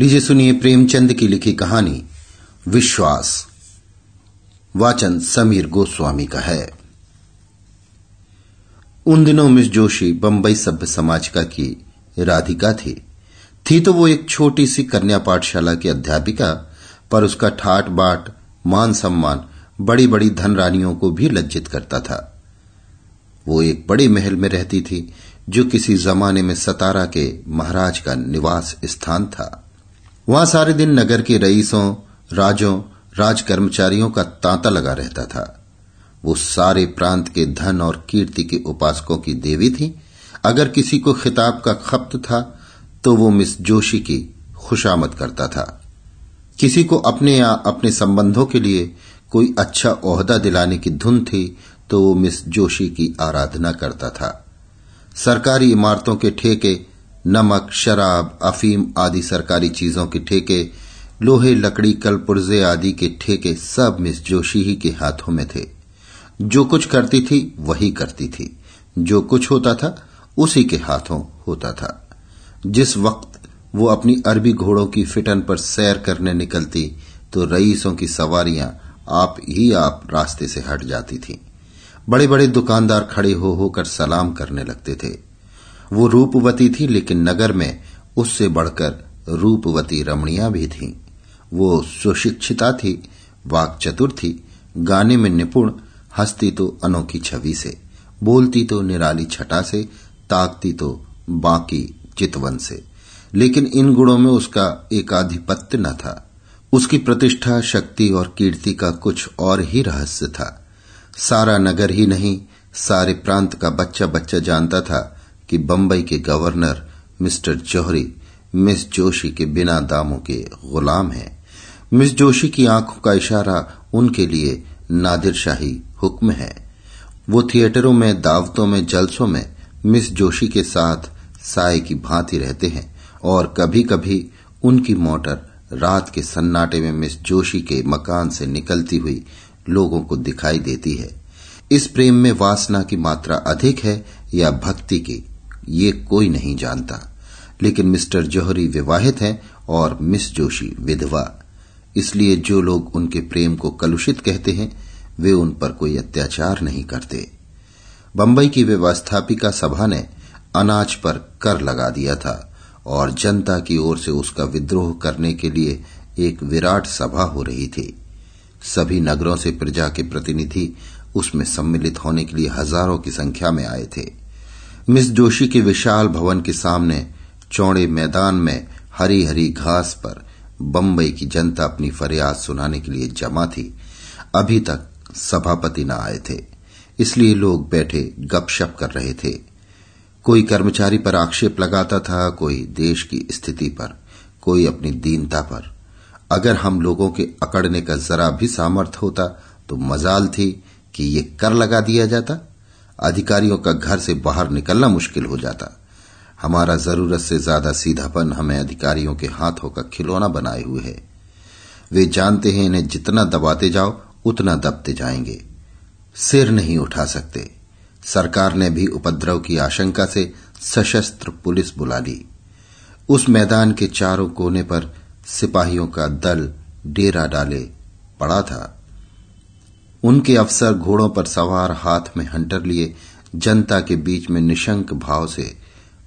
लीजिए सुनिए प्रेमचंद की लिखी कहानी, विश्वास। वाचन समीर गोस्वामी का है। उन दिनों मिस जोशी बंबई सभ्य समाजिका की राधिका थी। थी तो वो एक छोटी सी कन्या पाठशाला की अध्यापिका, पर उसका ठाट बाट, मान सम्मान बड़ी बड़ी धनरानियों को भी लज्जित करता था। वो एक बड़े महल में रहती थी, जो किसी जमाने में सतारा के महाराज का निवास स्थान था। वहाँ सारे दिन नगर के रईसों, राजों राज कर्मचारियों का तांता लगा रहता था। वो सारे प्रांत के धन और कीर्ति के उपासकों की देवी थी। अगर किसी को खिताब का खप्त था तो वो मिस जोशी की खुशामद करता था। किसी को अपने या अपने संबंधों के लिए कोई अच्छा ओहदा दिलाने की धुन थी तो वो मिस जोशी की आराधना करता था। सरकारी इमारतों के ठेके नमक, शराब, अफीम आदि सरकारी चीज़ों के ठेके, लोहे, लकड़ी कल पुर्जे आदि के ठेके सब मिस जोशी ही के हाथों में थे। जो कुछ करती थी, वही करती थी। जो कुछ होता था, उसी के हाथों होता था। जिस वक्त वो अपनी अरबी घोड़ों की फिटन पर सैर करने निकलती तो रईसों की सवारियाँ आप ही आप रास्ते से हट जाती थी। बड़े बड़े दुकानदार खड़े हो होकर सलाम करने लगते थे। वो रूपवती थी, लेकिन नगर में उससे बढ़कर रूपवती रमणिया भी थीं। वो सुशिक्षिता थी वाक चतुर थी, गाने में निपुण, हंसती तो अनोखी छवि से, बोलती तो निराली छटा से, ताकती तो बाकी चितवन से। लेकिन इन गुणों में उसका एकाधिपत्य न था। उसकी प्रतिष्ठा, शक्ति और कीर्ति का कुछ और ही रहस्य था। सारा नगर ही नहीं, सारे प्रांत का बच्चा बच्चा जानता था कि बंबई के governor mister Jauhari, miss Joshi के बिना दामों के गुलाम हैं। मिस जोशी की आँखों का इशारा उनके लिए नादिर शाही हुक्म है। वो थिएटरों में, दावतों में, जलसों में मिस जोशी के साथ साय की भांति रहते हैं और कभी कभी उनकी मोटर रात के सन्नाटे में मिस जोशी के मकान से निकलती हुई लोगों को दिखाई देती है। इस प्रेम में वासना की मात्रा अधिक है या भक्ति की ये कोई नहीं जानता। लेकिन मिस्टर जौहरी विवाहित हैं और मिस जोशी विधवा। इसलिए जो लोग उनके प्रेम को कलुषित कहते हैं, वे उन पर कोई अत्याचार नहीं करते। बंबई की व्यवस्थापिका सभा ने अनाज पर कर लगा दिया था और जनता की ओर से उसका विद्रोह करने के लिए एक विराट सभा हो रही थी। सभी नगरों से प्रजा के प्रतिनिधि उसमें सम्मिलित होने के लिए हज़ारों की संख्या में आए थे। मिस जोशी के विशाल भवन के सामने चौड़े मैदान में हरी हरी घास पर बम्बई की जनता अपनी फरियाद सुनाने के लिए जमा थी। अभी तक सभापति न आए थे, इसलिए लोग बैठे गपशप कर रहे थे। कोई कर्मचारी पर आक्षेप लगाता था, कोई देश की स्थिति पर, कोई अपनी दीनता पर। अगर हम लोगों के अकड़ने का जरा भी सामर्थ्य होता तो मजाल थी कि ये कर लगा दिया जाता। अधिकारियों का घर से बाहर निकलना मुश्किल हो जाता। हमारा ज़रूरत से ज़्यादा सीधापन हमें अधिकारियों के हाथों का खिलौना बनाए हुए है। वे जानते हैं इन्हें जितना दबाते जाओ, उतना दबते जाएँगे। सिर नहीं उठा सकते। सरकार ने भी उपद्रव की आशंका से सशस्त्र पुलिस बुला ली। उस मैदान के चारों कोने पर सिपाहियों का दल डेरा डाले पड़ा था। उनके अफसर घोड़ों पर सवार हाथ में हंटर लिए, जनता के बीच में निशंक भाव से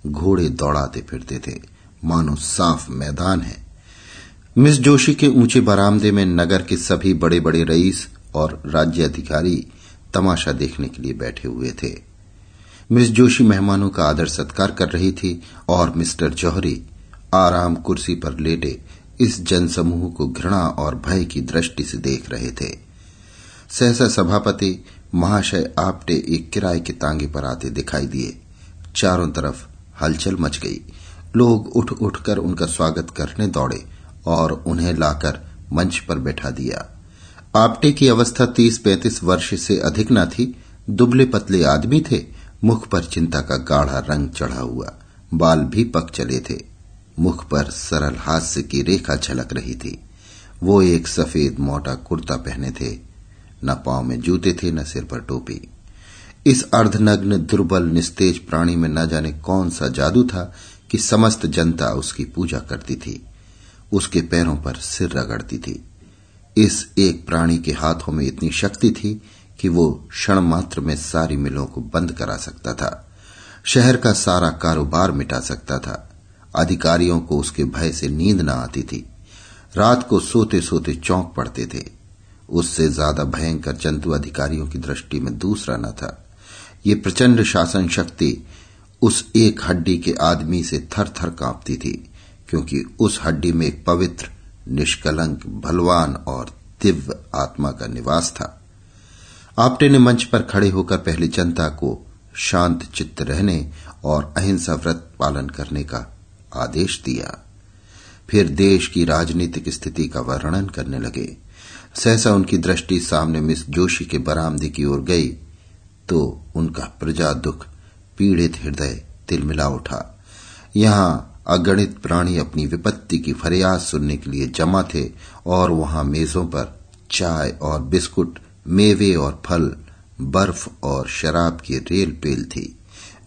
घोड़े दौड़ाते फिरते थे। मानो साफ़ मैदान है। मिस जोशी के ऊँचे बरामदे में नगर के सभी बड़े बड़े रईस और राज्य अधिकारी तमाशा देखने के लिए बैठे हुए थे। मिस जोशी मेहमानों का आदर सत्कार कर रही थी और मिस्टर जौहरी आराम कुर्सी पर लेटे इस जनसमूह को घृणा और भय की दृष्टि से देख रहे थे। सहसा सभापति महाशय आपटे एक किराए के तांगे पर आते दिखाई दिए। चारों तरफ़ हलचल मच गई। लोग उठ उठकर उनका स्वागत करने दौड़े और उन्हें लाकर मंच पर बैठा दिया। आपटे की अवस्था तीस पैंतीस वर्ष से अधिक न थी। दुबले पतले आदमी थे। मुख पर चिंता का गाढ़ा रंग चढ़ा हुआ। बाल भी पक चले थे। मुख पर सरल हास्य की रेखा झलक रही थी। वो एक सफ़ेद मोटा कुर्ता पहने थे। न पाँव में जूते थे, न सिर पर टोपी। इस अर्धनग्न, दुर्बल, निस्तेज प्राणी में न जाने कौन सा जादू था कि समस्त जनता उसकी पूजा करती थी। उसके पैरों पर सिर रगड़ती थी। इस एक प्राणी के हाथों में इतनी शक्ति थी कि वो क्षण मात्र में सारी मिलों को बंद करा सकता था। शहर का सारा कारोबार मिटा सकता था। अधिकारियों को उसके भय से नींद न आती थी। रात को सोते सोते चौंक पड़ते थे। उससे ज़्यादा भयंकर जंतु अधिकारियों की दृष्टि में दूसरा न था। ये प्रचंड शासन शक्ति उस एक हड्डी के आदमी से थर थर कांपती थी, क्योंकि उस हड्डी में एक पवित्र, निष्कलंक भलवान और दिव्य आत्मा का निवास था। आपटे ने मंच पर खड़े होकर पहले जनता को शांत चित्त रहने और अहिंसा व्रत पालन करने का आदेश दिया। फिर देश की राजनीतिक स्थिति का वर्णन करने लगे। सहसा उनकी दृष्टि सामने मिस जोशी के बरामदे की ओर गई तो उनका प्रजा दुख, पीड़ित हृदय तिलमिला उठा। यहाँ अगणित प्राणी अपनी विपत्ति की फरियाद सुनने के लिए जमा थे और वहाँ मेजों पर चाय और बिस्कुट, मेवे और फल, बर्फ़ और शराब की रेल पेल थी।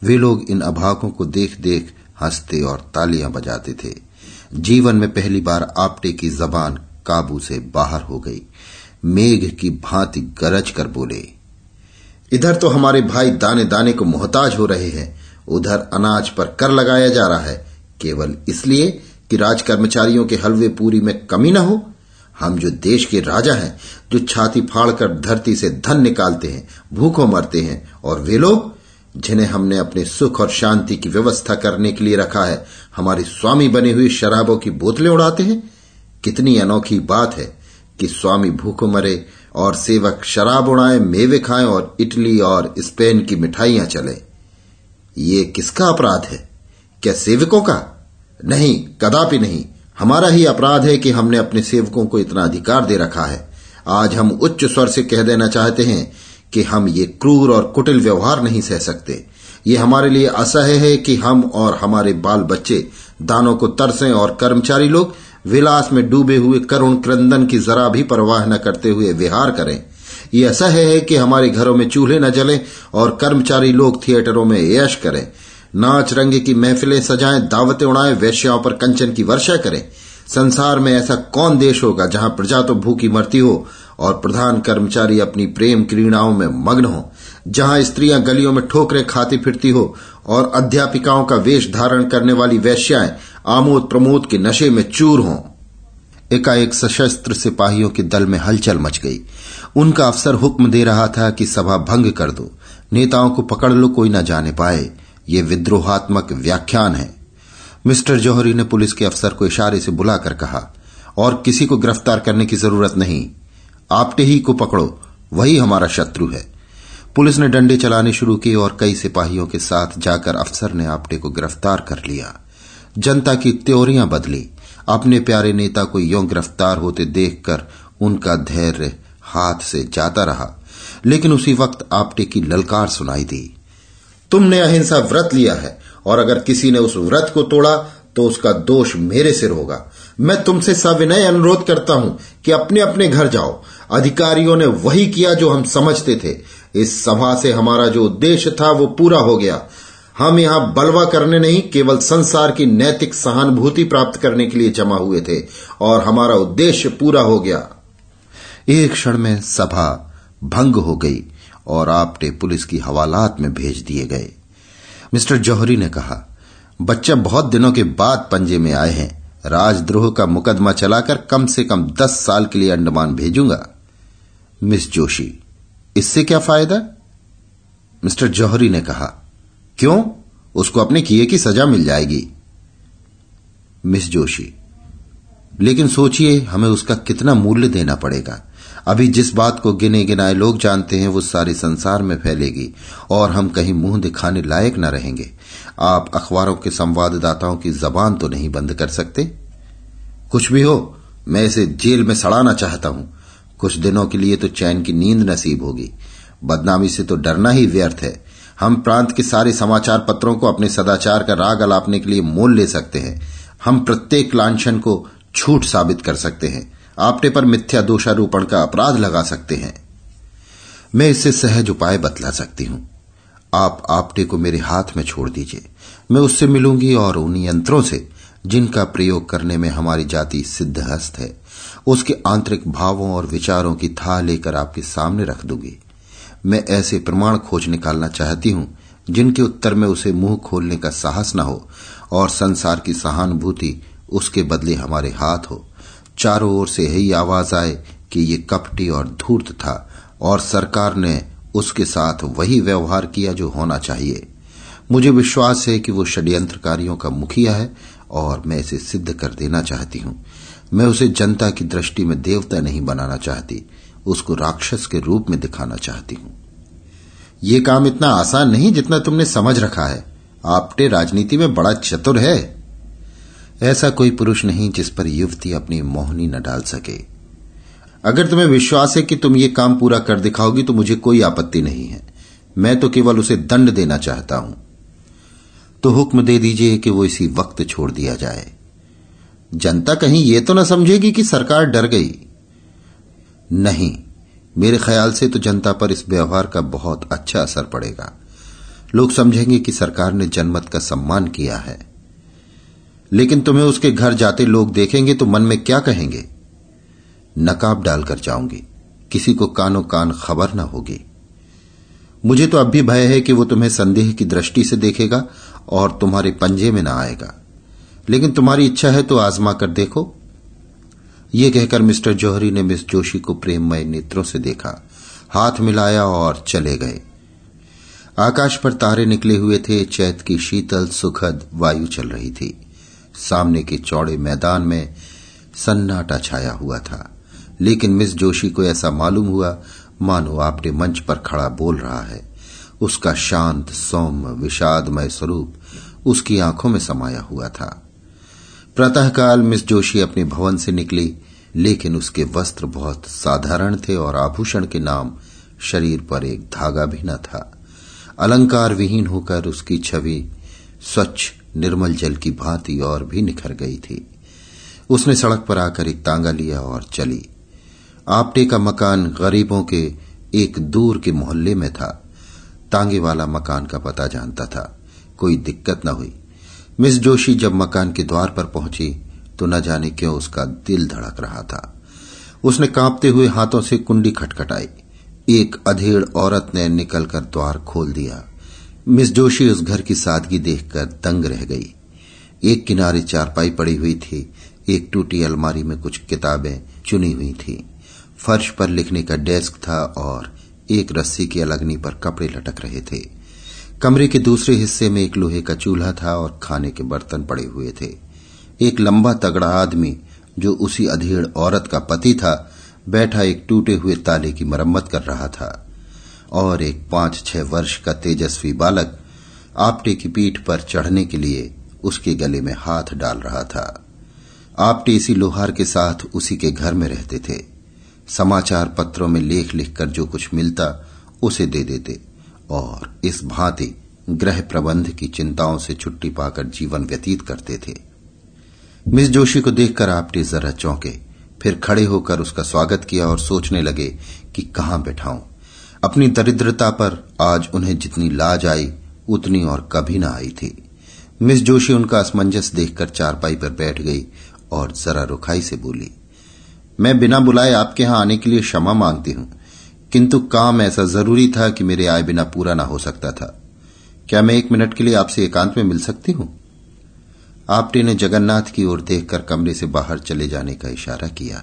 वे लोग इन अभागों को देख देख हँसते और तालियाँ बजाते थे। जीवन में पहली बार आपटे की जबान काबू से बाहर हो गई। मेघ की भांति गरज कर बोले, इधर तो हमारे भाई दाने दाने को मोहताज हो रहे हैं। उधर अनाज पर कर लगाया जा रहा है। केवल इसलिए कि राज कर्मचारियों के हलवे पूरी में कमी न हो। हम जो देश के राजा हैं, जो छाती फाड़कर धरती से धन निकालते हैं, भूखों मरते हैं, और वे लोग, जिन्हें हमने अपने सुख और शांति की व्यवस्था करने के लिए रखा है, हमारी स्वामी बनी हुई शराबों की बोतलें उड़ाते हैं। कितनी अनोखी बात है। कि स्वामी भूखों मरे और सेवक शराब उड़ाए, मेवे खाएँ और इटली और स्पेन की मिठाइयाँ चले। ये किसका अपराध है? क्या सेवकों का? नहीं, कदापि नहीं। हमारा ही अपराध है कि हमने अपने सेवकों को इतना अधिकार दे रखा है। आज हम उच्च स्वर से कह देना चाहते हैं कि हम ये क्रूर और कुटिल व्यवहार नहीं सह सकते। ये हमारे लिए असह्य है कि हम और हमारे बाल बच्चे, दानों को तरसें और कर्मचारी लोग विलास में डूबे हुए करुण क्रंदन की जरा भी परवाह न करते हुए विहार करें। यह असह्य है कि हमारे घरों में चूल्हे न जलें और कर्मचारी लोग थिएटरों में यश करें। नाच रंगे की महफिलें सजाएँ, दावतें उड़ाएँ, वैश्याओं पर कंचन की वर्षा करें। संसार में ऐसा कौन देश होगा जहाँ प्रजा तो भूखी मरती हो और प्रधान कर्मचारी अपनी प्रेम क्रीड़ाओं में मग्न हो? जहाँ स्त्रियाँ गलियों में ठोकरे खाती फिरती हो और अध्यापिकाओं का वेश धारण करने वाली वैश्याएँ आमोद प्रमोद के नशे में चूर हों। एकाएक सशस्त्र सिपाहियों के दल में हलचल मच गई। उनका अफसर हुक्म दे रहा था कि सभा भंग कर दो। नेताओं को पकड़ लो, कोई न जाने पाए। ये विद्रोहात्मक व्याख्यान है। मिस्टर जौहरी ने पुलिस के अफसर को इशारे से बुलाकर कहा, और किसी को गिरफ़्तार करने की ज़रूरत नहीं। आपटे ही को पकड़ो। वही हमारा शत्रु है। पुलिस ने डंडे चलाने शुरू किए और कई सिपाहियों के साथ जाकर अफसर ने आपटे को गिरफ़्तार कर लिया। जनता की त्योरियाँ बदली। अपने प्यारे नेता को यों गिरफ़्तार होते देखकर उनका धैर्य हाथ से जाता रहा। लेकिन उसी वक्त आपटे की ललकार सुनाई दी। तुमने अहिंसा व्रत लिया है, और अगर किसी ने उस व्रत को तोड़ा तो उसका दोष मेरे सिर होगा। मैं तुमसे सविनय अनुरोध करता हूँ कि अपने अपने घर जाओ। अधिकारियों ने वही किया जो हम समझते थे। इस सभा से हमारा जो उद्देश्य था, वो पूरा हो गया। हम यहाँ बलवा करने नहीं, केवल संसार की नैतिक सहानुभूति प्राप्त करने के लिए जमा हुए थे, और हमारा उद्देश्य पूरा हो गया। एक क्षण में सभा भंग हो गई, और आपटे पुलिस की हवालात में भेज दिए गए। मिस्टर जौहरी ने कहा, बच्चे बहुत दिनों के बाद पंजे में आए हैं। राजद्रोह का मुकदमा चलाकर कम से कम दस साल के लिए अंडमान भेजूँगा। मिस जोशी, इससे क्या फ़ायदा? मिस्टर जौहरी ने कहा क्यों? उसको अपने किए की सजा मिल जाएगी। मिस जोशी, लेकिन सोचिए, हमें उसका कितना मूल्य देना पड़ेगा। अभी जिस बात को गिने गिनाए लोग जानते हैं, वो सारे संसार में फैलेगी, और हम कहीं मुँह दिखाने लायक न रहेंगे। आप अखबारों के संवाददाताओं की जबान तो नहीं बंद कर सकते? कुछ भी हो, मैं इसे जेल में सड़ाना चाहता हूँ। कुछ दिनों के लिए तो चैन की नींद नसीब होगी। बदनामी से तो डरना ही व्यर्थ है। हम प्रांत के सारे समाचार पत्रों को अपने सदाचार का राग अलापने के लिए मोल ले सकते हैं। हम प्रत्येक लांछन को छूट साबित कर सकते हैं। आपने पर मिथ्या दोषारोपण का अपराध लगा सकते हैं। मैं इससे सहज उपाय बतला सकती हूँ। आप आपटे को मेरे हाथ में छोड़ दीजिए। मैं उससे मिलूँगी और उन यंत्रों से जिनका प्रयोग करने में हमारी जाति सिद्धहस्त है, उसके आंतरिक भावों और विचारों की था लेकर आपके सामने रख दूँगी। मैं ऐसे प्रमाण खोज निकालना चाहती हूँ, जिनके उत्तर में उसे मुँह खोलने का साहस न हो और संसार की सहानुभूति उसके बदले हमारे हाथ हो। चारों ओर से यही आवाज़ आए कि ये कपटी और धूर्त था और सरकार ने उसके साथ वही व्यवहार किया जो होना चाहिए। मुझे विश्वास है कि वो षड्यंत्रकारियों का मुखिया है और मैं इसे सिद्ध कर देना चाहती हूँ। मैं उसे जनता की दृष्टि में देवता नहीं बनाना चाहती। उसको राक्षस के रूप में दिखाना चाहती हूँ। ये काम इतना आसान नहीं जितना तुमने समझ रखा है। आपटे राजनीति में बड़ा चतुर है। ऐसा कोई पुरुष नहीं जिस पर युवती अपनी मोहनी न डाल सके। अगर तुम्हें विश्वास है कि तुम ये काम पूरा कर दिखाओगी तो मुझे कोई आपत्ति नहीं है। मैं तो केवल उसे दंड देना चाहता हूँ। तो हुक्म दे दीजिए कि वो इसी वक्त छोड़ दिया जाए। जनता कहीं ये तो न समझेगी कि सरकार डर गई। नहीं। मेरे ख्याल से तो जनता पर इस व्यवहार का बहुत अच्छा असर पड़ेगा। लोग समझेंगे कि सरकार ने जनमत का सम्मान किया है। लेकिन तुम्हें उसके घर जाते लोग देखेंगे तो मन में क्या कहेंगे? नकाब डालकर जाऊँगी। किसी को कानो कान खबर न होगी। मुझे तो अब भी भय है कि वो तुम्हें संदेह की दृष्टि से देखेगा और तुम्हारे पंजे में न आएगा। लेकिन तुम्हारी इच्छा है तो आजमा कर देखो। ये कहकर मिस्टर जौहरी ने मिस जोशी को प्रेममय नेत्रों से देखा, हाथ मिलाया और चले गए। आकाश पर तारे निकले हुए थे, चैत की शीतल, सुखद वायु चल रही थी। सामने के चौड़े मैदान में सन्नाटा छाया हुआ था। लेकिन मिस जोशी को ऐसा मालूम हुआ, मानो आपने मंच पर खड़ा बोल रहा है। उसका शांत, सौम्य, विषादमय स्वरूप उसकी आँखों में समाया हुआ था। प्रातःकाल मिस जोशी अपने भवन से निकली लेकिन उसके वस्त्र बहुत साधारण थे और आभूषण के नाम शरीर पर एक धागा भी न था। अलंकार विहीन होकर उसकी छवि स्वच्छ, निर्मल जल की भांति और भी निखर गई थी। उसने सड़क पर आकर एक तांगा लिया और चली। आपटे का मकान गरीबों के एक दूर के मोहल्ले में था। तांगे वाला मकान का पता जानता था। कोई दिक्कत न हुई। मिस जोशी जब मकान के द्वार पर पहुँची तो न जाने क्यों उसका दिल धड़क रहा था। उसने कांपते हुए हाथों से कुंडी खटखटाई। एक अधेड़ औरत ने निकलकर द्वार खोल दिया। मिस जोशी उस घर की सादगी देखकर दंग रह गई। एक किनारे चारपाई पड़ी हुई थी। एक टूटी अलमारी में कुछ किताबें चुनी हुई थी। फर्श पर लिखने का डेस्क था और एक रस्सी की अलगनी पर कपड़े लटक रहे थे। कमरे के दूसरे हिस्से में एक लोहे का चूल्हा था और खाने के बर्तन पड़े हुए थे। एक लंबा तगड़ा आदमी, जो उसी अधेड़ औरत का पति था, बैठा एक टूटे हुए ताले की मरम्मत कर रहा था। और एक पाँच छह वर्ष का तेजस्वी बालक आपटे की पीठ पर चढ़ने के लिए उसके गले में हाथ डाल रहा था। आपटे इसी लोहार के साथ उसी के घर में रहते थे। समाचार पत्रों में लेख लिखकर जो कुछ मिलता, उसे दे देते। और इस भांति ग्रह प्रबंध की चिंताओं से छुट्टी पाकर जीवन व्यतीत करते थे। मिस जोशी को देखकर आपटे जरा चौंके। फिर खड़े होकर उसका स्वागत किया और सोचने लगे कि कहाँ बैठाऊं। अपनी दरिद्रता पर आज उन्हें जितनी लाज आई, उतनी और कभी न आई थी। मिस जोशी उनका असमंजस देखकर चारपाई पर बैठ गई और जरा रुखाई से बोली, मैं बिना बुलाए आपके यहाँ आने के लिए क्षमा मांगती हूँ, किंतु काम ऐसा ज़रूरी था कि मेरे आए बिना पूरा ना हो सकता था। क्या मैं एक मिनट के लिए आपसे एकांत में मिल सकती हूँ? आपटे ने जगन्नाथ की ओर देखकर कमरे से बाहर चले जाने का इशारा किया।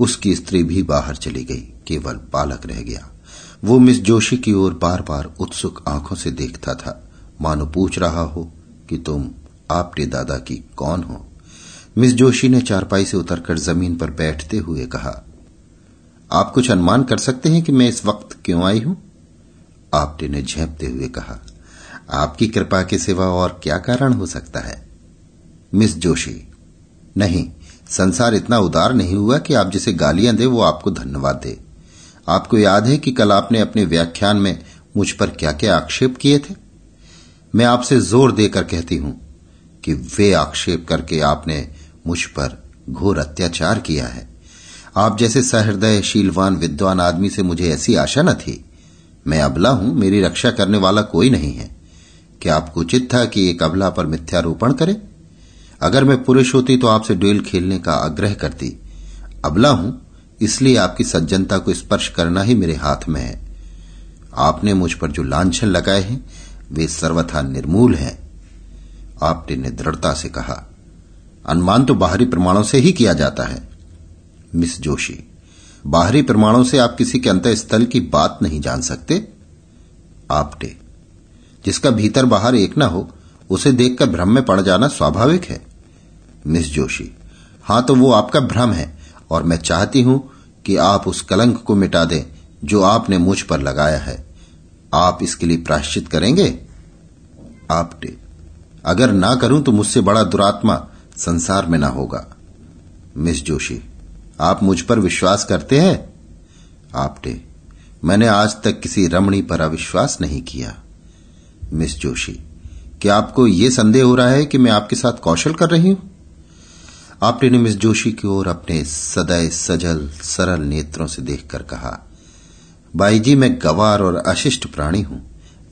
उसकी स्त्री भी बाहर चली गई, केवल बालक रह गया। वो मिस जोशी की ओर बार बार उत्सुक आँखों से देखता था। मानो पूछ रहा हो कि तुम आपटे दादा की कौन हो? मिस जोशी ने चारपाई से उतरकर ज़मीन पर बैठते हुए कहा, आप कुछ अनुमान कर सकते हैं कि मैं इस वक्त क्यों आई हूँ? आपटे ने झेपते हुए कहा, आपकी कृपा के सिवा और क्या कारण हो सकता है? मिस जोशी। नहीं, संसार इतना उदार नहीं हुआ कि आप जिसे गालियाँ दे, वो आपको धन्यवाद दे। आपको याद है कि कल आपने अपने व्याख्यान में मुझ पर क्या क्या आक्षेप किए थे? मैं आपसे ज़ोर देकर कहती हूँ कि वे आक्षेप करके आपने मुझ पर घोर अत्याचार किया है। आप जैसे सहृदय शीलवान विद्वान आदमी से मुझे ऐसी आशा न थी। मैं अबला हूँ, मेरी रक्षा करने वाला कोई नहीं है। क्या आपको उचित था कि एक अबला पर मिथ्यारोपण करे? अगर मैं पुरुष होती तो आपसे ड्यूल खेलने का आग्रह करती। अबला हूँ, इसलिए आपकी सज्जनता को स्पर्श करना ही मेरे हाथ में है। आपने मुझ पर जो लांछन लगाए हैं, वे सर्वथा निर्मूल हैं। आपने ने दृढ़ता से कहा, अनुमान तो बाहरी प्रमाणों से ही किया जाता है। मिस जोशी, बाहरी प्रमाणों से आप किसी के अंत स्थल की बात नहीं जान सकते? आपटे जिसका भीतर बाहर एक ना हो उसे देखकर भ्रम में पड़ जाना स्वाभाविक है। मिस जोशी, हाँ तो वो आपका भ्रम है, और मैं चाहती हूँ कि आप उस कलंक को मिटा दें जो आपने मुझ पर लगाया है। आप इसके लिए प्राश्चित करेंगे? आपटे अगर ना करूँ तो मुझसे बड़ा दुरात्मा संसार में ना होगा। मिस जोशी, आप मुझ पर विश्वास करते हैं? आपटे मैंने आज तक किसी रमणी पर अविश्वास नहीं किया। मिस जोशी क्या आपको यह संदेह हो रहा है कि मैं आपके साथ कौशल कर रही हूँ? आपने ने मिस जोशी की ओर अपने सदैव सजल, सरल नेत्रों से देखकर कहा बाई जी, मैं गवार और अशिष्ट प्राणी हूँ,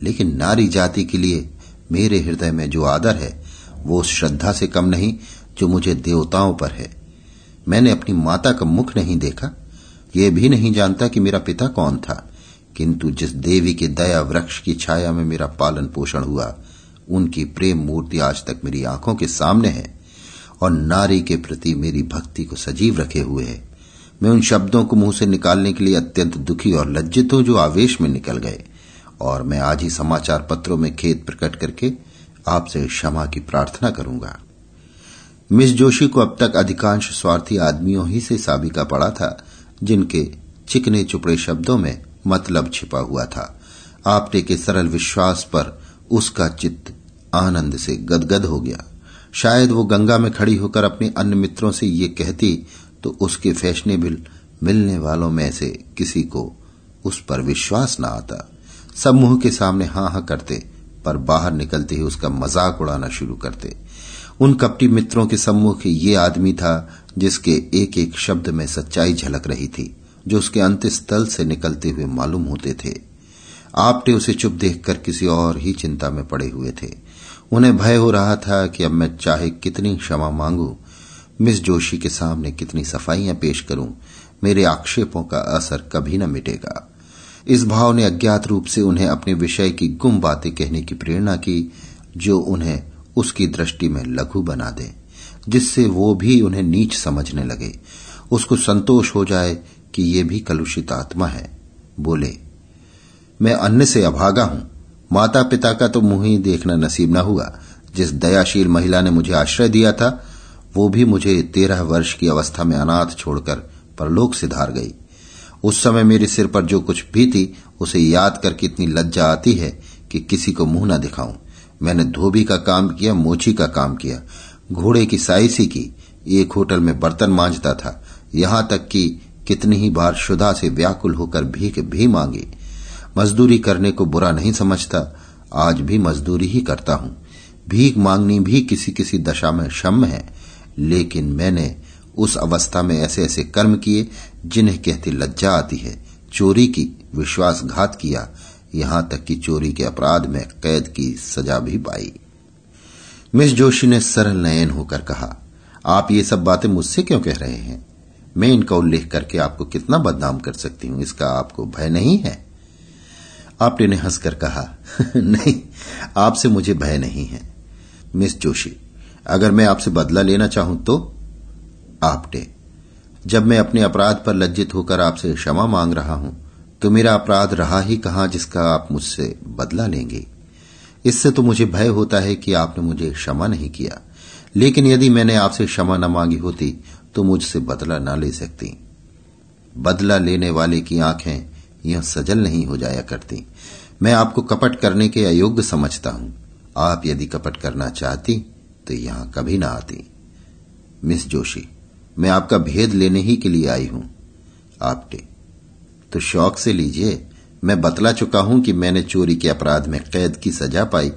लेकिन नारी जाति के लिए मेरे हृदय में जो आदर है, वो उस श्रद्धा से कम नहीं जो मुझे देवताओं पर है। मैंने अपनी माता का मुख नहीं देखा। यह भी नहीं जानता कि मेरा पिता कौन था, किंतु जिस देवी के दया वृक्ष की छाया में मेरा पालन पोषण हुआ उनकी प्रेम मूर्ति आज तक मेरी आँखों के सामने है और नारी के प्रति मेरी भक्ति को सजीव रखे हुए है। मैं उन शब्दों को मुँह से निकालने के लिए अत्यंत दुखी और लज्जित हूँ जो आवेश में निकल गए। और मैं आज ही समाचार पत्रों में खेद प्रकट करके आपसे क्षमा की प्रार्थना करूँगा। मिस जोशी को अब तक अधिकांश स्वार्थी आदमियों ही से साबिका पड़ा था, जिनके चिकने चुपड़े शब्दों में मतलब छिपा हुआ था। आपटे के सरल विश्वास पर उसका चित्त आनंद से गदगद हो गया। शायद वो गंगा में खड़ी होकर अपने अन्य मित्रों से ये कहती तो उसके फैशनेबल मिलने वालों में से किसी को उस पर विश्वास न आता। सब मुँह के सामने हाँ हाँ करते, पर बाहर निकलते ही उसका मज़ाक उड़ाना शुरू करते। उन कपटी मित्रों के सम्मुख ये आदमी था, जिसके एक एक शब्द में सच्चाई झलक रही थी, जो उसके अंत स्थल से निकलते हुए मालूम होते थे। आपटे उसे चुप देखकर किसी और ही चिंता में पड़े हुए थे। उन्हें भय हो रहा था कि अब मैं चाहे कितनी क्षमा मांगू, मिस जोशी के सामने कितनी सफाइयाँ पेश करूँ, मेरे आक्षेपों का असर कभी न मिटेगा। इस भाव ने अज्ञात रूप से उन्हें अपने विषय की गुम बातें कहने की प्रेरणा की, जो उन्हें उसकी दृष्टि में लघु बना दे, जिससे वो भी उन्हें नीच समझने लगे। उसको संतोष हो जाए कि ये भी कलुषित आत्मा है। बोले, मैं अन्य से अभागा हूँ। माता पिता का तो मुँह ही देखना नसीब न हुआ। जिस दयाशील महिला ने मुझे आश्रय दिया था, वो भी मुझे तेरह वर्ष की अवस्था में अनाथ छोड़कर परलोक से धार गई। उस समय मेरे सिर पर जो कुछ भी थी, उसे याद करके इतनी लज्जा आती है कि किसी को मुँह न दिखाऊँ। मैंने धोबी का काम किया, मोची का काम किया, घोड़े की साइसी की, एक होटल में बर्तन मांझता था। यहाँ तक कि कितनी ही बार शुदा से व्याकुल होकर भीख भी मांगी। मजदूरी करने को बुरा नहीं समझता। आज भी मजदूरी ही करता हूँ। भीख मांगनी भी किसी किसी दशा में क्षम है। लेकिन मैंने उस अवस्था में ऐसे ऐसे कर्म किए, जिन्हें कहती लज्जा आती है। चोरी की विश्वासघात किया। यहाँ तक कि चोरी के अपराध में कैद की सजा भी पाई। मिस जोशी ने सरल नयन होकर कहा, आप ये सब बातें मुझसे क्यों कह रहे हैं? मैं इनका उल्लेख करके आपको कितना बदनाम कर सकती हूँ? इसका आपको भय नहीं है? आपने ने हंसकर कहा, नहीं, आपसे मुझे भय नहीं है। मिस जोशी, अगर मैं आपसे बदला लेना चाहूँ तो आपने। जब मैं अपने अपराध पर लज्जित होकर आपसे क्षमा मांग रहा हूँ तो मेरा अपराध रहा ही कहाँ जिसका आप मुझसे बदला लेंगे? इससे तो मुझे भय होता है कि आपने मुझे क्षमा नहीं किया। लेकिन यदि मैंने आपसे क्षमा न मांगी होती तो मुझसे बदला न ले सकती। बदला लेने वाले की आँखें यह सजल नहीं हो जाया करती। मैं आपको कपट करने के अयोग्य समझता हूँ। आप यदि कपट करना चाहती तो यहाँ कभी ना आती। मिस जोशी, मैं आपका भेद लेने ही के लिए आई हूँ। आपटे तो शौक से लीजिए, मैं बतला चुका हूँ कि मैंने चोरी के अपराध में कैद की सजा पाई।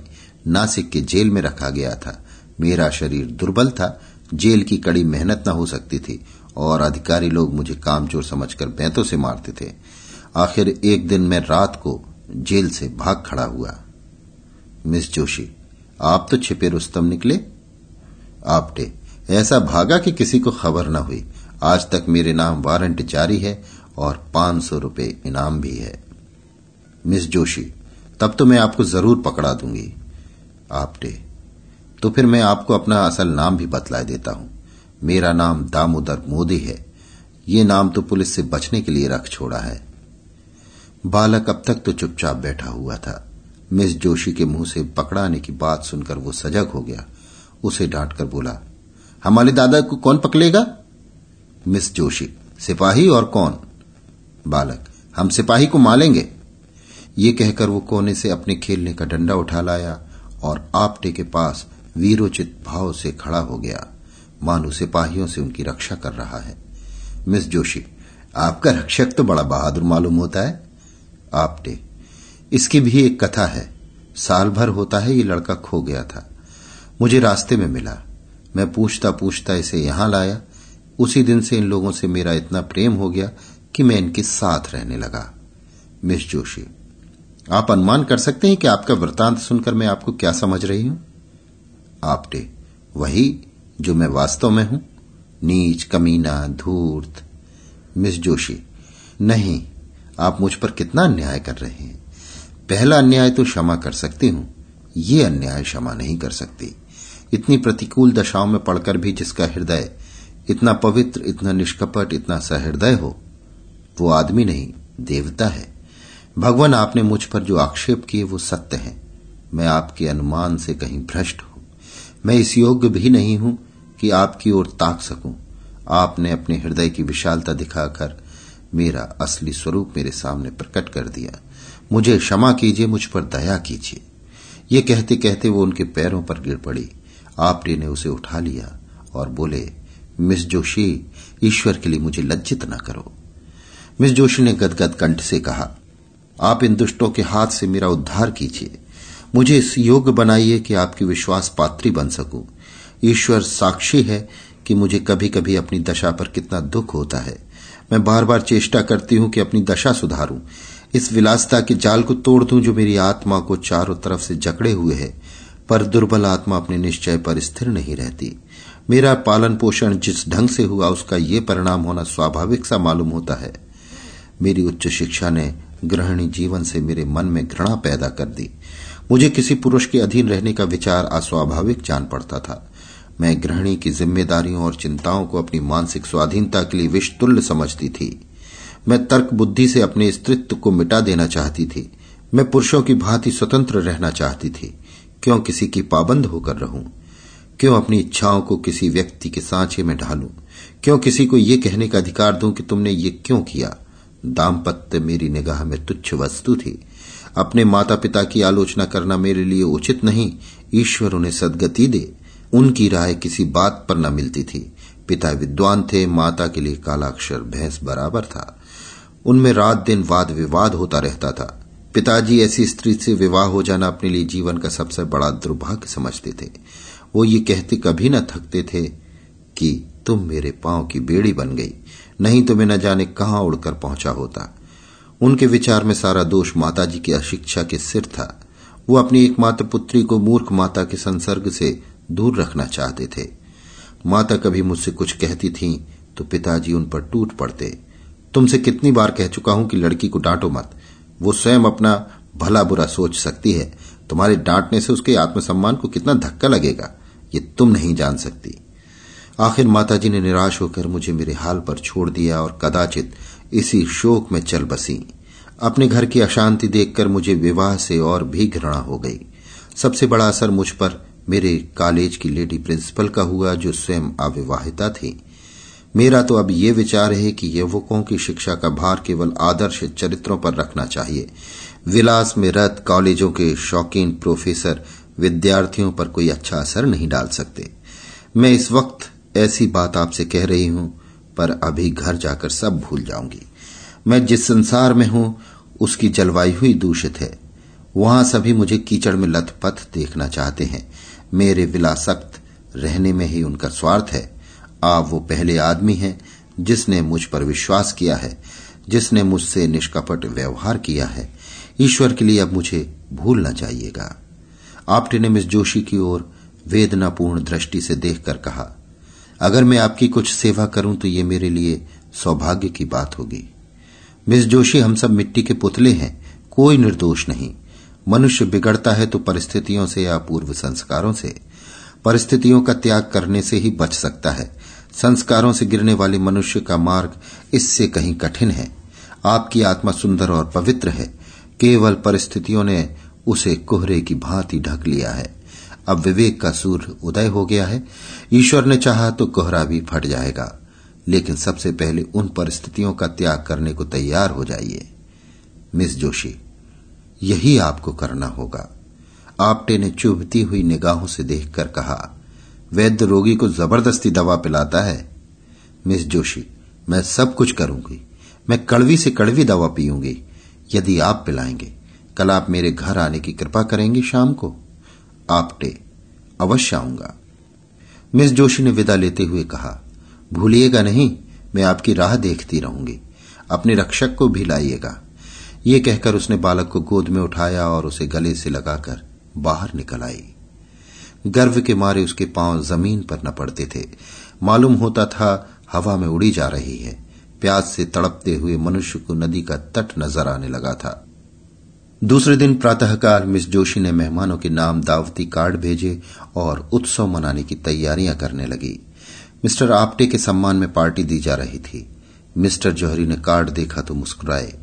नासिक के जेल में रखा गया था। मेरा शरीर दुर्बल था। जेल की कड़ी मेहनत न हो सकती थी, और अधिकारी लोग मुझे कामचोर समझकर बैंतों से मारते थे। आखिर एक दिन मैं रात को जेल से भाग खड़ा हुआ। मिस जोशी, आप तो छिपे रुस्तम निकले। आपटे, ऐसा भागा कि किसी को खबर न हुई। आज तक मेरे नाम वारंट जारी है और पाँच सौ रुपये इनाम भी है। मिस जोशी, तब तो मैं आपको ज़रूर पकड़ा दूँगी। आपटे तो फिर मैं आपको अपना असल नाम भी बतला देता हूँ। मेरा नाम दामोदर मोदी है। ये नाम तो पुलिस से बचने के लिए रख छोड़ा है। बालक अब तक तो चुपचाप बैठा हुआ था। मिस जोशी के मुँह से पकड़ाने की बात सुनकर वो सजग हो गया। उसे डांटकर बोला, हमारे दादा को कौन पकड़ेगा? मिस जोशी, सिपाही और कौन? बालक, हम सिपाही को मालेंगे। ये कहकर वो कोने से अपने खेलने का डंडा उठा लाया और आपटे के पास वीरोचित भाव से खड़ा हो गया। मानो सिपाहियों से उनकी रक्षा कर रहा है। मिस जोशी, आपका रक्षक तो बड़ा बहादुर मालूम होता है। आपटे इसकी भी एक कथा है। साल भर होता है ये लड़का खो गया था। मुझे रास्ते में मिला। मैं पूछता पूछता इसे यहाँ लाया। उसी दिन से इन लोगों से मेरा इतना प्रेम हो गया कि मैं इनके साथ रहने लगा। मिस जोशी, आप अनुमान कर सकते हैं कि आपका वृतांत सुनकर मैं आपको क्या समझ रही हूँ? आपटे वही जो मैं वास्तव में हूँ। नीच, कमीना, धूर्त। मिस जोशी, नहीं आप मुझ पर कितना अन्याय कर रहे हैं। पहला अन्याय तो क्षमा कर सकती हूँ, ये अन्याय क्षमा नहीं कर सकती। इतनी प्रतिकूल दशाओं में पड़कर भी जिसका हृदय इतना पवित्र, इतना निष्कपट, इतना सहृदय हो, वो आदमी नहीं, देवता है। भगवान, आपने मुझ पर जो आक्षेप किए वो सत्य है। मैं आपके अनुमान से कहीं भ्रष्ट हूँ। मैं इस योग्य भी नहीं हूँ कि आपकी ओर ताक सकूँ। आपने अपने हृदय की विशालता दिखाकर मेरा असली स्वरूप मेरे सामने प्रकट कर दिया। मुझे क्षमा कीजिए, मुझ पर दया कीजिए। ये कहते कहते वो उनके पैरों पर गिर पड़ी। आपने ने उसे उठा लिया और बोले, मिस जोशी, ईश्वर के लिए मुझे लज्जित न करो। मिस जोशी ने गदगद कंठ से कहा, आप इन दुष्टों के हाथ से मेरा उद्धार कीजिए। मुझे इस योग्य बनाइए कि आपकी विश्वास पात्री बन सकूँ। ईश्वर साक्षी है कि मुझे कभी कभी अपनी दशा पर कितना दुख होता है। मैं बार बार चेष्टा करती हूँ कि अपनी दशा सुधारूं। इस विलासता के जाल को तोड़ दूँ जो मेरी आत्मा को चारों तरफ़ से जकड़े हुए है, पर दुर्बल आत्मा अपने निश्चय पर स्थिर नहीं रहती। मेरा पालन पोषण जिस ढंग से हुआ, उसका ये परिणाम होना स्वाभाविक सा मालूम होता है। मेरी उच्च शिक्षा ने ग्रहणी जीवन से मेरे मन में घृणा पैदा कर दी। मुझे किसी पुरुष के अधीन रहने का विचार अस्वाभाविक जान पड़ता था। मैं गृहिणी की जिम्मेदारियों और चिंताओं को अपनी मानसिक स्वाधीनता के लिए विषतुल्य समझती थी। मैं तर्क बुद्धि से अपने स्त्रित्व को मिटा देना चाहती थी। मैं पुरुषों की भांति स्वतंत्र रहना चाहती थी। क्यों किसी की पाबंद होकर रहूँ? क्यों अपनी इच्छाओं को किसी व्यक्ति के सांचे में ढालूं? क्यों किसी को ये कहने का अधिकार दूँ कि तुमने ये क्यों किया? दाम्पत्य मेरी निगाह में तुच्छ वस्तु थी। अपने माता पिता की आलोचना करना मेरे लिए उचित नहीं। ईश्वर उन्हें सदगति दे। उनकी राय किसी बात पर न मिलती थी। पिता विद्वान थे, माता के लिए कालाक्षर भैंस बराबर था। उनमें रात दिन वाद विवाद होता रहता था। पिताजी ऐसी स्त्री से विवाह हो जाना अपने लिए जीवन का सबसे बड़ा दुर्भाग्य समझते थे। वो ये कहते कभी न थकते थे कि तुम मेरे पाँव की बेड़ी बन गई, नहीं तो मैं न जाने कहाँ उड़कर पहुँचा होता। उनके विचार में सारा दोष माताजी की अशिक्षा के सिर था। वो अपनी एकमात्र पुत्री को मूर्ख माता के संसर्ग से दूर रखना चाहते थे। माता कभी मुझसे कुछ कहती थी तो पिताजी उन पर टूट पड़ते। तुमसे कितनी बार कह चुका हूँ कि लड़की को डांटो मत। वो स्वयं अपना भला बुरा सोच सकती है। तुम्हारे डांटने से उसके आत्मसम्मान को कितना धक्का लगेगा, ये तुम नहीं जान सकती। आखिर माताजी ने निराश होकर मुझे मेरे हाल पर छोड़ दिया और कदाचित इसी शोक में चल बसी। अपने घर की अशांति देखकर मुझे विवाह से और भी घृणा हो गई। सबसे बड़ा असर मुझ पर मेरे कॉलेज की लेडी प्रिंसिपल का हुआ, जो स्वयं अविवाहिता थी। मेरा तो अब ये विचार है कि युवकों की शिक्षा का भार केवल आदर्श चरित्रों पर रखना चाहिए। विलास में रत कॉलेजों के शौकीन प्रोफेसर विद्यार्थियों पर कोई अच्छा असर नहीं डाल सकते। मैं इस वक्त ऐसी बात आपसे कह रही हूँ, पर अभी घर जाकर सब भूल जाऊँगी। मैं जिस संसार में हूँ, उसकी जलवायु ही दूषित है। वहाँ सभी मुझे कीचड़ में लथपथ देखना चाहते हैं। मेरे विलासक्त रहने में ही उनका स्वार्थ है। आप वो पहले आदमी हैं जिसने मुझ पर विश्वास किया है, जिसने मुझसे निष्कपट व्यवहार किया है। ईश्वर के लिए अब मुझे भूलना चाहिएगा आपटे ने मिस जोशी की ओर वेदनापूर्ण दृष्टि से देखकर कहा, अगर मैं आपकी कुछ सेवा करूँ तो ये मेरे लिए सौभाग्य की बात होगी। मिस जोशी हम सब मिट्टी के पुतले हैं, कोई निर्दोष नहीं। मनुष्य बिगड़ता है तो परिस्थितियों से या पूर्व संस्कारों से। परिस्थितियों का त्याग करने से ही बच सकता है। संस्कारों से गिरने वाले मनुष्य का मार्ग इससे कहीं कठिन है। आपकी आत्मा सुंदर और पवित्र है। केवल परिस्थितियों ने उसे कोहरे की भांति ढक लिया है। अब विवेक का सूर्य उदय हो गया है। ईश्वर ने चाहा तो कोहरा भी फट जाएगा। लेकिन सबसे पहले उन परिस्थितियों का त्याग करने को तैयार हो जाइए। मिस जोशी यही आपको करना होगा। आपटे ने चुभती हुई निगाहों से देखकर कहा, वैद्य रोगी को ज़बरदस्ती दवा पिलाता है। मिस जोशी, मैं सब कुछ करूँगी। मैं कड़वी से कड़वी दवा पीऊँगी। यदि आप पिलाएँगे, कल आप मेरे घर आने की कृपा करेंगे शाम को। आपटे, अवश्य आऊँगा। मिस जोशी ने विदा लेते हुए कहा, भूलिएगा नहीं, मैं आपकी राह देखती रहूँगी। अपने रक्षक को भी लाइएगा। ये कहकर उसने बालक को गोद में उठाया और उसे गले से लगाकर बाहर निकल आई। गर्व के मारे उसके पाँव ज़मीन पर न पड़ते थे। मालूम होता था हवा में उड़ी जा रही है। प्यास से तड़पते हुए मनुष्य को नदी का तट नज़र आने लगा था। दूसरे दिन प्रातःकाल मिस जोशी ने मेहमानों के नाम दावती कार्ड भेजे और उत्सव मनाने की तैयारियाँ करने लगी। मिस्टर आपटे के सम्मान में पार्टी दी जा रही थी। मिस्टर जौहरी ने कार्ड देखा तो मुस्कुराए।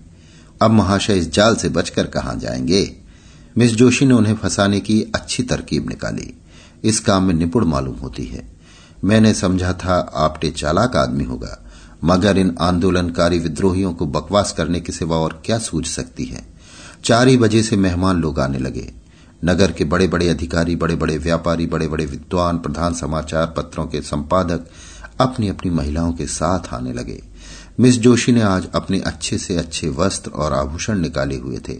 अब महाशय इस जाल से बचकर कहाँ जाएँगे? मिस जोशी ने उन्हें फंसाने की अच्छी तरकीब निकाली। इस काम में निपुण मालूम होती है। मैंने समझा था आपटे चालाक आदमी होगा, मगर इन आंदोलनकारी विद्रोहियों को बकवास करने के सिवा और क्या सूझ सकती है? चार ही बजे से मेहमान लोग आने लगे। नगर के बड़े बड़े अधिकारी बड़े बड़े व्यापारी बड़े बड़े विद्वान, प्रधान समाचार पत्रों के संपादक अपनी अपनी महिलाओं के साथ आने लगे। मिस जोशी ने आज अपने अच्छे से अच्छे वस्त्र और आभूषण निकाले हुए थे।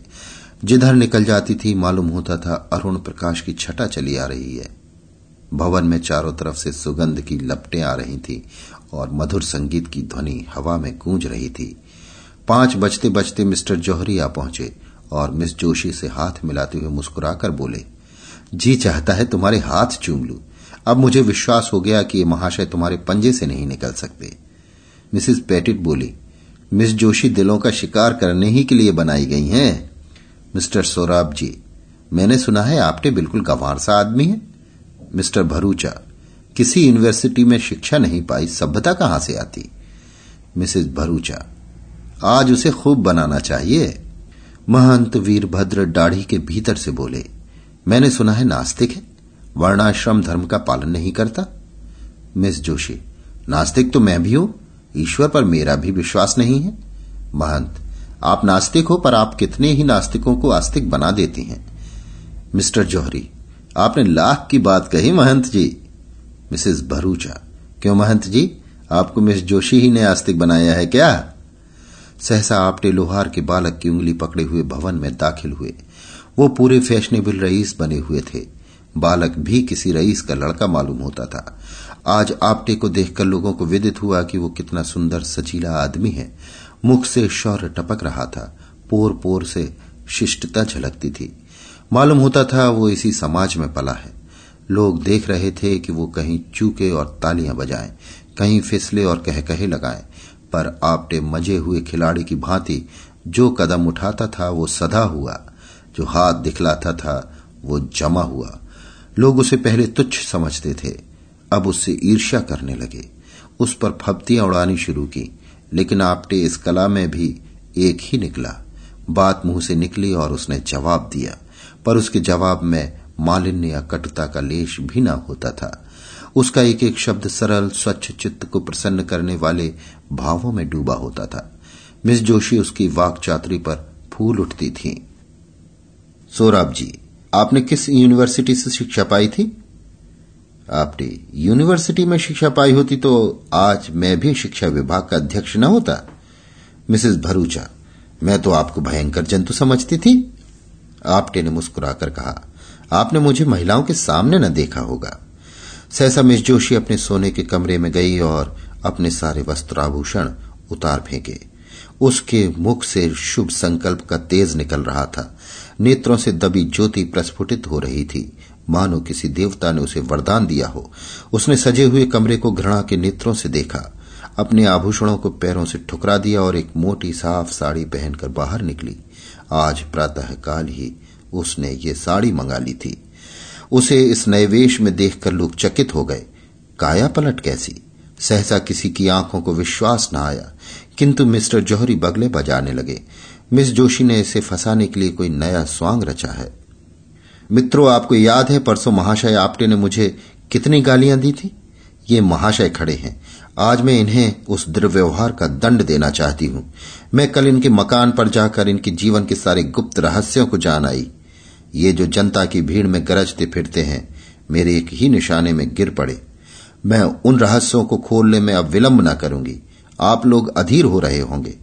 जिधर निकल जाती थी, मालूम होता था अरुण प्रकाश की छटा चली आ रही है। भवन में चारों तरफ़ से सुगंध की लपटें आ रही थी और मधुर संगीत की ध्वनि हवा में गूंज रही थी। पाँच बजते बजते मिस्टर जौहरी आ पहुँचे और मिस जोशी से हाथ मिलाते हुए मुस्कुराकर बोले, जी चाहता है तुम्हारे हाथ चूम लू। अब मुझे विश्वास हो गया कि ये महाशय तुम्हारे पंजे से नहीं निकल सकते। मिसिस पेटिट बोली, मिस जोशी दिलों का शिकार करने ही के लिए बनाई गई हैं। मिस्टर सोराब जी, मैंने सुना है आपने बिल्कुल गंवार सा आदमी है। मिस्टर भरूचा, किसी यूनिवर्सिटी में शिक्षा नहीं पाई, सभ्यता कहाँ से आती? मिसेस भरूचा, आज उसे खूब बनाना चाहिए। महंत वीरभद्र दाढ़ी के भीतर से बोले, मैंने सुना है नास्तिक है, वर्णाश्रम धर्म का पालन नहीं करता? मिस जोशी, नास्तिक तो मैं भी हूँ ईश्वर पर मेरा भी विश्वास नहीं है? महंत, आप नास्तिक हो, पर आप कितने ही नास्तिकों को आस्तिक बना देती हैं। मिस्टर जौहरी, आपने लाख की बात कही, महंत जी। मिसेस भरूचा, क्यों महंत जी? आपको मिस जोशी ही ने आस्तिक बनाया है क्या? सहसा आपटे लोहार के बालक की उंगली पकड़े हुए भवन में दाखिल हुए। वो पूरे फैशनेबल रईस बने हुए थे। बालक भी किसी रईस का लड़का मालूम होता था। आज आपटे को देखकर लोगों को विदित हुआ कि वो कितना सुंदर सचीला आदमी है। मुख से शौर्य टपक रहा था पोर पोर से शिष्टता झलकती थी। मालूम होता था वो इसी समाज में पला है। लोग देख रहे थे कि वो कहीं चूके और तालियाँ बजाएँ, कहीं फिसले और कह कहे लगाएँ, पर आपटे मज़े हुए खिलाड़ी की भांति जो कदम उठाता था वो सदा हुआ, जो हाथ दिखलाता था वो जमा हुआ। लोग उसे पहले तुच्छ समझते थे। अब उससे ईर्ष्या करने लगे। उस पर फप्तियाँ उड़ानी शुरू की, लेकिन आपटे इस कला में भी एक ही निकला। बात मुँह से निकली और उसने जवाब दिया, पर उसके जवाब में मालिन्य या कटुता का लेश भी न होता था। उसका एक एक शब्द सरल, स्वच्छ चित्त को प्रसन्न करने वाले भावों में डूबा होता था। मिस जोशी उसकी वाक चातरी पर फूल उठती थी। सोराब जी, आपने किस यूनिवर्सिटी से शिक्षा पाई थी? आपने यूनिवर्सिटी में शिक्षा पाई होती तो आज मैं भी शिक्षा विभाग का अध्यक्ष न होता। मिसेस भरूचा, मैं तो आपको भयंकर जंतु समझती थी। आपटे ने मुस्कुराकर कहा, आपने मुझे महिलाओं के सामने न देखा होगा। सहसा मिस जोशी अपने सोने के कमरे में गई और अपने सारे वस्त्राभूषण उतार फेंके। उसके मुख से शुभ संकल्प का तेज निकल रहा था। नेत्रों से दबी ज्योति प्रस्फुटित हो रही थी। मानो किसी देवता ने उसे वरदान दिया हो। उसने सजे हुए कमरे को घृणा के नेत्रों से देखा। अपने आभूषणों को पैरों से ठुकरा दिया और एक मोटी साफ़ साड़ी पहनकर बाहर निकली। आज प्रातःकाल ही उसने ये साड़ी मंगा ली थी। उसे इस नए वेश में देखकर लोग चकित हो गए। काया पलट कैसी? सहसा किसी की आँखों को विश्वास न आया। किंतु मिस्टर जौहरी बगले बजाने लगे। मिस जोशी ने इसे फंसाने के लिए कोई नया स्वांग रचा है। मित्रों, आपको याद है, परसों महाशय आपटे ने मुझे कितनी गालियाँ दी थी? ये महाशय खड़े हैं। आज मैं इन्हें उस दुर्व्यवहार का दंड देना चाहती हूँ। मैं कल इनके मकान पर जाकर इनके जीवन के सारे गुप्त रहस्यों को जान आई। ये जो जनता की भीड़ में गरजते फिरते हैं, मेरे एक ही निशाने में गिर पड़े। मैं उन रहस्यों को खोलने में अब विलंब न करूँगी। आप लोग अधीर हो रहे होंगे।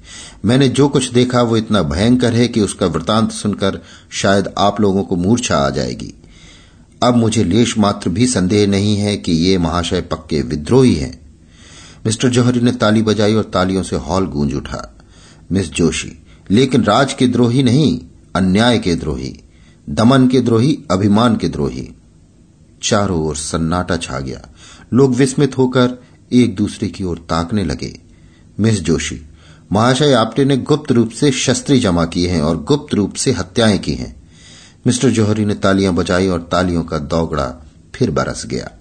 मैंने जो कुछ देखा, वो इतना भयंकर है कि उसका वृतांत सुनकर शायद आप लोगों को मूर्छा आ जाएगी। अब मुझे लेश मात्र भी संदेह नहीं है कि ये महाशय पक्के विद्रोही हैं। मिस्टर जौहरी ने ताली बजाई और तालियों से हॉल गूंज उठा। मिस जोशी, लेकिन राज के द्रोही नहीं, अन्याय के द्रोही, दमन के द्रोही, अभिमान के द्रोही। चारों ओर सन्नाटा छा गया। लोग विस्मित होकर एक दूसरे की ओर ताकने लगे। मिस जोशी, महाशय आपटे ने गुप्त रूप से शस्त्री जमा किए हैं और गुप्त रूप से हत्याएँ की हैं। मिस्टर जौहरी ने तालियाँ बजाई और तालियों का दौगड़ा फिर बरस गया।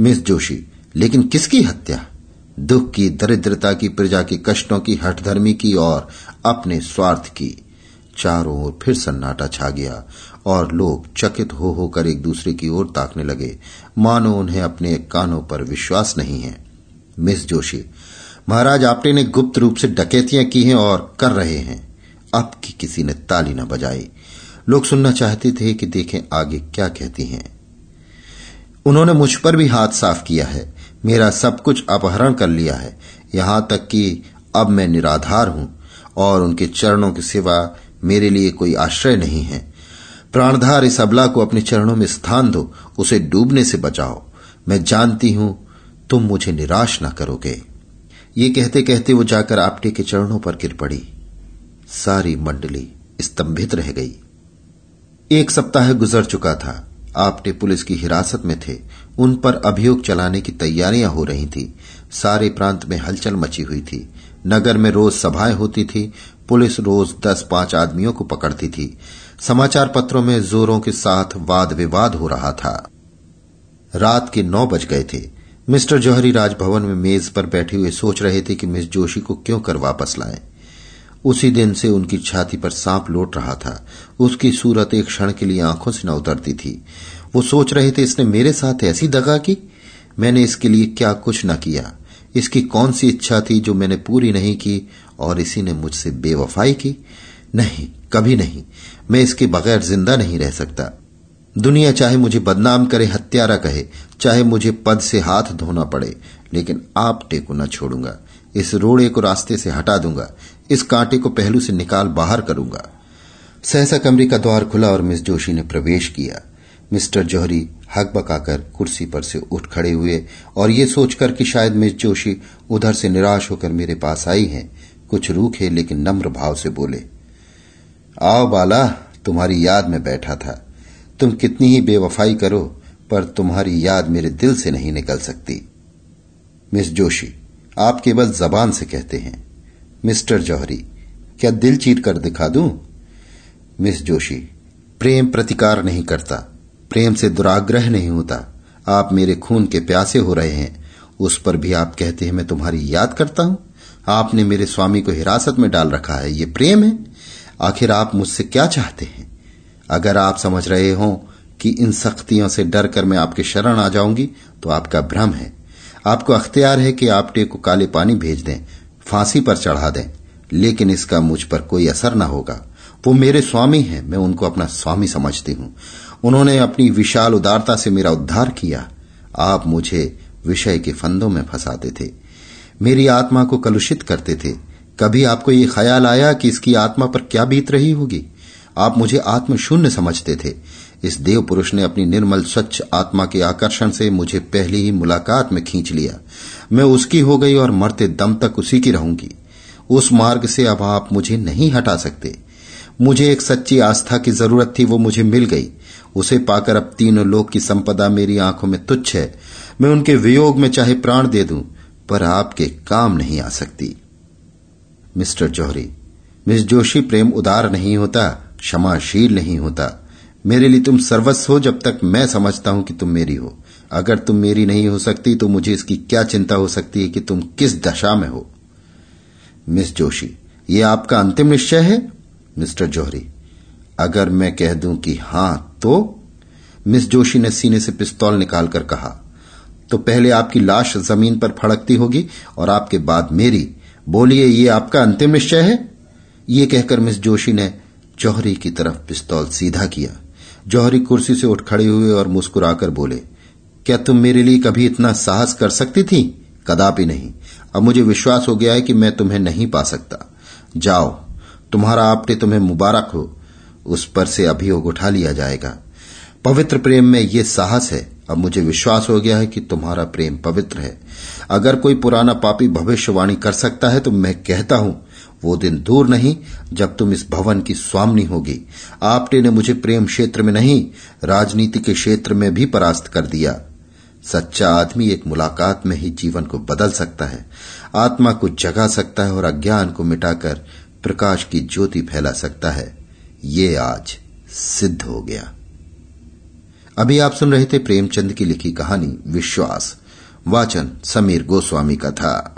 मिस जोशी, लेकिन किसकी हत्या? दुख की, दरिद्रता की, प्रजा की कष्टों की, हठधर्मी की और अपने स्वार्थ की। चारों ओर फिर सन्नाटा छा गया और लोग चकित हो होकर एक दूसरे की ओर ताकने लगे। मानो उन्हें अपने कानों पर विश्वास नहीं है। मिस जोशी महाराज, आपने ने गुप्त रूप से डकैतियाँ की हैं और कर रहे हैं। अब की किसी ने ताली न बजाई। लोग सुनना चाहते थे कि देखें आगे क्या कहती हैं। उन्होंने मुझ पर भी हाथ साफ़ किया है। मेरा सब कुछ अपहरण कर लिया है। यहाँ तक कि अब मैं निराधार हूँ और उनके चरणों के सिवा मेरे लिए कोई आश्रय नहीं है। प्राणधार इस अबला को अपने चरणों में स्थान दो। उसे डूबने से बचाओ। मैं जानती हूँ तुम मुझे निराश न करोगे। ये कहते कहते वो जाकर आपटे के चरणों पर गिर पड़ी। सारी मंडली स्तंभित रह गई। एक सप्ताह गुजर चुका था। आपटे पुलिस की हिरासत में थे। उन पर अभियोग चलाने की तैयारियाँ हो रही थी। सारे प्रांत में हलचल मची हुई थी। नगर में रोज सभाएँ होती थी। पुलिस रोज दस पाँच आदमियों को पकड़ती थी। समाचार पत्रों में जोरों के साथ वाद विवाद हो रहा था। रात के नौ बज गए थे। मिस्टर जौहरी राजभवन में मेज पर बैठे हुए सोच रहे थे कि मिस जोशी को क्यों कर वापस लाएँ। उसी दिन से उनकी छाती पर सांप लौट रहा था। उसकी सूरत एक क्षण के लिए आँखों से न उतरती थी। वो सोच रहे थे, इसने मेरे साथ ऐसी दगा की? मैंने इसके लिए क्या कुछ न किया? इसकी कौन सी इच्छा थी जो मैंने पूरी नहीं की और इसी ने मुझसे बेवफाई की? नहीं, कभी नहीं। मैं इसके बगैर ज़िंदा नहीं रह सकता। दुनिया चाहे मुझे बदनाम करे, हत्यारा कहे, चाहे मुझे पद से हाथ धोना पड़े, लेकिन आप टेको न छोड़ूँगा। इस रोड़े को रास्ते से हटा दूँगा। इस कांटे को पहलू से निकाल बाहर करूँगा। सहसा कमरे का द्वार खुला और मिस जोशी ने प्रवेश किया। मिस्टर जौहरी हक बकाकर कुर्सी पर से उठ खड़े हुए और ये सोचकर कि शायद मिस जोशी उधर से निराश होकर मेरे पास आई हैं, कुछ रूखे लेकिन नम्र भाव से बोले, आओ बाला, तुम्हारी याद में बैठा था। तुम कितनी ही बेवफाई करो, पर तुम्हारी याद मेरे दिल से नहीं निकल सकती। मिस जोशी, आप केवल जबान से कहते हैं। मिस्टर जौहरी, क्या दिल चीर कर दिखा दूँ? मिस जोशी, प्रेम प्रतिकार नहीं करता, प्रेम से दुराग्रह नहीं होता। आप मेरे खून के प्यासे हो रहे हैं, उस पर भी आप कहते हैं, मैं तुम्हारी याद करता हूँ। आपने मेरे स्वामी को हिरासत में डाल रखा है, ये प्रेम है। आखिर आप मुझसे क्या चाहते हैं? अगर आप समझ रहे हो कि इन सख्तियों से डर कर मैं आपके शरण आ जाऊँगी तो आपका भ्रम है। आपको अख्तियार है कि आप टे को काले पानी भेज दें, फांसी पर चढ़ा दें, लेकिन इसका मुझ पर कोई असर न होगा। वो मेरे स्वामी हैं, मैं उनको अपना स्वामी समझती हूँ। उन्होंने अपनी विशाल उदारता से मेरा उद्धार किया। आप मुझे विषय के फंदों में फंसाते थे। मेरी आत्मा को कलुषित करते थे। कभी आपको ये ख्याल आया कि इसकी आत्मा पर क्या बीत रही होगी? आप मुझे आत्मशून्य समझते थे। इस देव पुरुष ने अपनी निर्मल स्वच्छ आत्मा के आकर्षण से मुझे पहली ही मुलाकात में खींच लिया। मैं उसकी हो गई और मरते दम तक उसी की रहूँगी। उस मार्ग से अब आप मुझे नहीं हटा सकते। मुझे एक सच्ची आस्था की ज़रूरत थी, वो मुझे मिल गई। उसे पाकर अब तीनों लोग की संपदा मेरी आँखों में तुच्छ है। मैं उनके वियोग में चाहे प्राण दे दूँ, पर आपके काम नहीं आ सकती। मिस्टर जौहरी, मिस जोशी प्रेम उदार नहीं होता। क्षमाशील नहीं होता। मेरे लिए तुम सर्वस्व हो जब तक मैं समझता हूँ कि तुम मेरी हो। अगर तुम मेरी नहीं हो सकती तो मुझे इसकी क्या चिंता हो सकती है कि तुम किस दशा में हो? मिस जोशी, ये आपका अंतिम निश्चय है? मिस्टर जौहरी, अगर मैं कह दूँ कि हाँ तो? मिस जोशी ने सीने से पिस्तौल निकालकर कहा तो पहले आपकी लाश ज़मीन पर फड़कती होगी और आपके बाद मेरी। बोलिए, ये आपका अंतिम निश्चय है? ये कहकर मिस जोशी ने जौहरी की तरफ़ पिस्तौल सीधा किया। जौहरी कुर्सी से उठ खड़े हुए और मुस्कुराकर बोले, क्या तुम मेरे लिए कभी इतना साहस कर सकती थी? कदापि नहीं। अब मुझे विश्वास हो गया है कि मैं तुम्हें नहीं पा सकता। जाओ, तुम्हारा आपने तुम्हें मुबारक हो। उस पर से अभियोग उठा लिया जाएगा। पवित्र प्रेम में यह साहस है। अब मुझे विश्वास हो गया है कि तुम्हारा प्रेम पवित्र है। अगर कोई पुराना पापी भविष्यवाणी कर सकता है तो मैं कहता हूँ वो दिन दूर नहीं जब तुम इस भवन की स्वामनी होगी। आपने ने मुझे प्रेम क्षेत्र में नहीं, राजनीति के क्षेत्र में भी परास्त कर दिया। सच्चा आदमी एक मुलाकात में ही जीवन को बदल सकता है, आत्मा को जगा सकता है और अज्ञान को मिटाकर प्रकाश की ज्योति फैला सकता है। ये आज सिद्ध हो गया। अभी आप सुन रहे थे प्रेमचंद की लिखी कहानी विश्वास। वाचन समीर गोस्वामी का था।